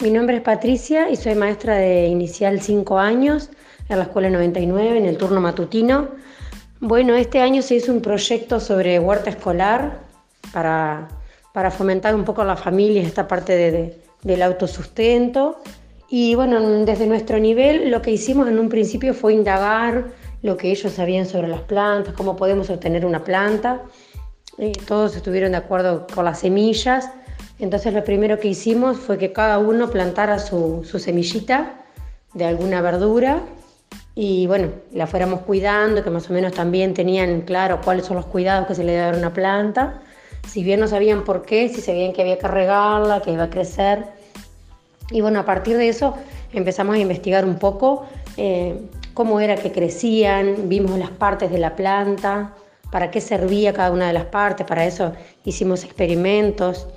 Mi nombre es Patricia y soy maestra de inicial 5 años en la Escuela 99 en el turno matutino. Bueno, este año se hizo un proyecto sobre huerta escolar para, para fomentar un poco a las familias esta parte de, del autosustento. Y bueno, desde nuestro nivel lo que hicimos en un principio fue indagar lo que ellos sabían sobre las plantas, cómo podemos obtener una planta. Eh, todos estuvieron de acuerdo con las semillas entonces lo primero que hicimos fue que cada uno plantara su, semillita de alguna verdura y bueno, la fuéramos cuidando, que más o menos también tenían claro cuáles son los cuidados que se le debe a una planta. Si bien no sabían por qué, si sabían que había que regarla, que iba a crecer. Y bueno, a partir de eso empezamos a investigar un poco eh, cómo era que crecían, vimos las partes de la planta, para qué servía cada una de las partes, para eso hicimos experimentos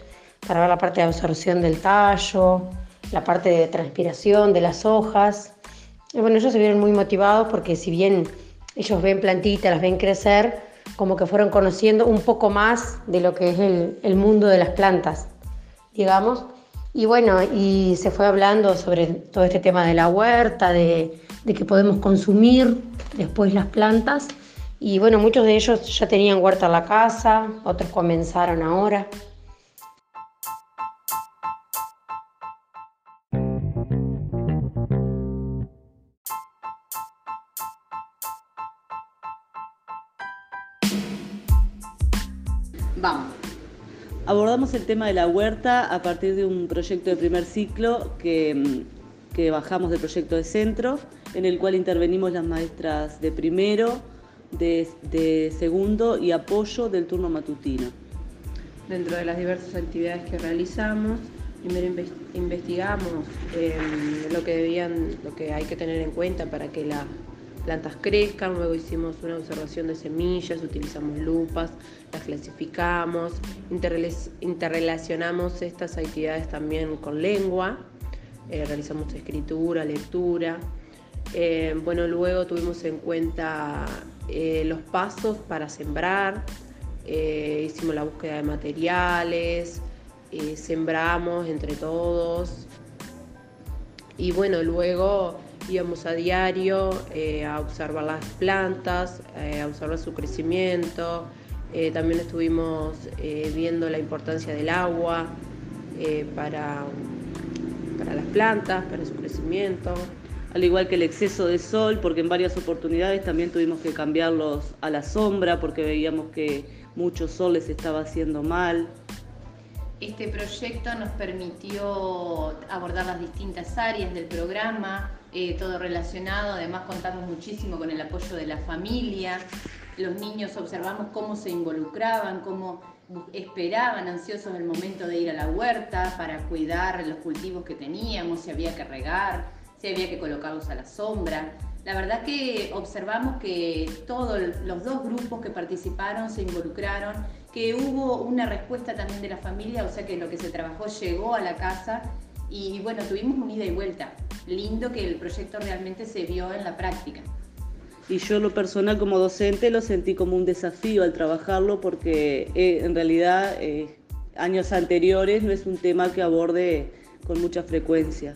para ver la parte de absorción del tallo, la parte de transpiración de las hojas. Y bueno, ellos se vieron muy motivados porque si bien ellos ven plantitas, las ven crecer, como que fueron conociendo un poco más de lo que es el, mundo de las plantas, digamos. Y bueno, y se fue hablando sobre todo este tema de la huerta, de, de que podemos consumir después las plantas. Y bueno, muchos de ellos ya tenían huerta en la casa, otros comenzaron ahora. Vamos. Abordamos el tema de la huerta a partir de un proyecto de primer ciclo que, mm, bajamos del proyecto de centro, en el cual intervenimos las maestras de primero, de, segundo y apoyo del turno matutino. Dentro de las diversas actividades que realizamos, primero investigamos em, lo que debían, lo que hay que tener en cuenta para que la plantas crezcan, luego hicimos una observación de semillas, utilizamos lupas, las clasificamos, interrelacionamos estas actividades también con lengua, eh, realizamos escritura, lectura. Eh, bueno, luego tuvimos en cuenta eh, los pasos para sembrar, hicimos la búsqueda de materiales, sembramos entre todos y bueno, luego íbamos a diario eh, a observar las plantas, eh, a observar su crecimiento. Eh, también estuvimos viendo la importancia del agua para, para las plantas, para su crecimiento. Al igual que el exceso de sol, porque en varias oportunidades también tuvimos que cambiarlos a la sombra porque veíamos que mucho sol les estaba haciendo mal. Este proyecto nos permitió abordar las distintas áreas del programa, eh, todo relacionado, además contamos muchísimo con el apoyo de la familia, los niños observamos cómo se involucraban, cómo esperaban ansiosos el momento de ir a la huerta para cuidar los cultivos que teníamos, si había que regar, si había que colocarlos a la sombra. La verdad que observamos que todos los dos grupos que participaron se involucraron que hubo una respuesta también de la familia, o sea que lo que se trabajó llegó a la casa y bueno, tuvimos un ida y vuelta. Lindo que el proyecto realmente se vio en la práctica. Y yo lo personal como docente lo sentí como un desafío al trabajarlo porque eh, en realidad eh, años anteriores no es un tema que aborde con mucha frecuencia.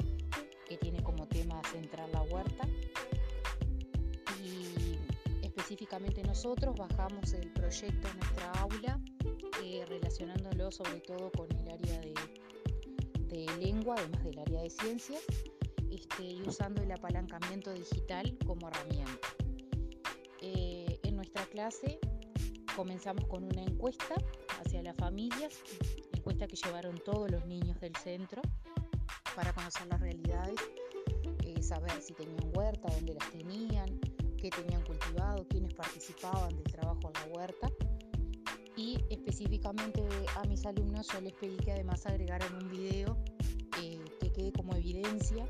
específicamente nosotros bajamos el proyecto a nuestra aula eh, relacionándolo sobre todo con el área de, lengua, además del área de ciencias, este, y usando el apalancamiento digital como herramienta. Eh, en nuestra clase comenzamos con una encuesta hacia las familias, encuesta que llevaron todos los niños del centro para conocer las realidades, eh, saber si tenían huerta, dónde las tenían, qué tenían cultivado, quiénes participaban del trabajo en la huerta. Y específicamente a mis alumnos yo les pedí que además agregaran un video eh, que quede como evidencia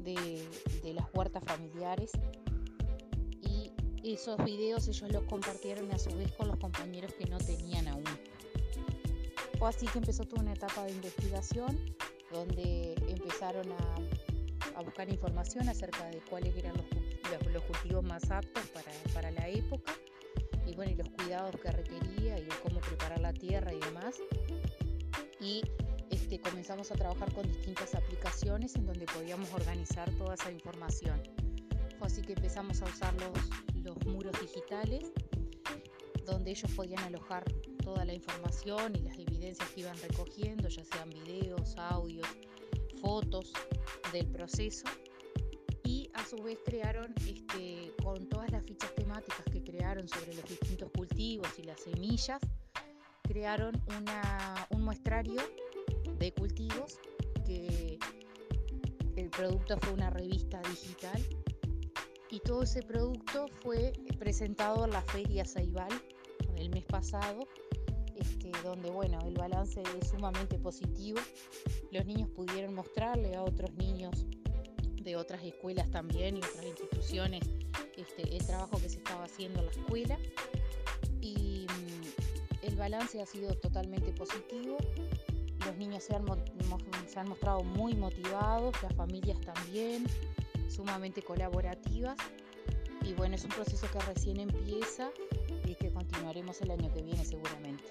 de, de las huertas familiares y esos videos ellos los compartieron a su vez con los compañeros que no tenían aún. Fue así que empezó toda una etapa de investigación donde empezaron a, a buscar información acerca de cuáles eran los, cultivos más aptos para, para, la época y bueno, y los cuidados que requería y cómo preparar la tierra y demás. Y este, comenzamos a trabajar con distintas aplicaciones en donde podíamos organizar toda esa información. Fue así que empezamos a usar los, los muros digitales, donde ellos podían alojar toda la información y las evidencias que iban recogiendo, ya sean videos, audios, fotos del proceso. Su vez crearon, este, con todas las fichas temáticas que crearon sobre los distintos cultivos y las semillas, crearon una, un muestrario de cultivos que el producto fue una revista digital y todo ese producto fue presentado en la feria Saibal el mes pasado este, donde bueno, el balance es sumamente positivo. Los niños pudieron mostrarle a otros niños de otras escuelas también y otras instituciones este, el trabajo que se estaba haciendo en la escuela. Y mm, el balance ha sido totalmente positivo. Los niños se han, se han mostrado muy motivados, las familias también, sumamente colaborativas. Y bueno, es un proceso que recién empieza y que continuaremos el año que viene seguramente.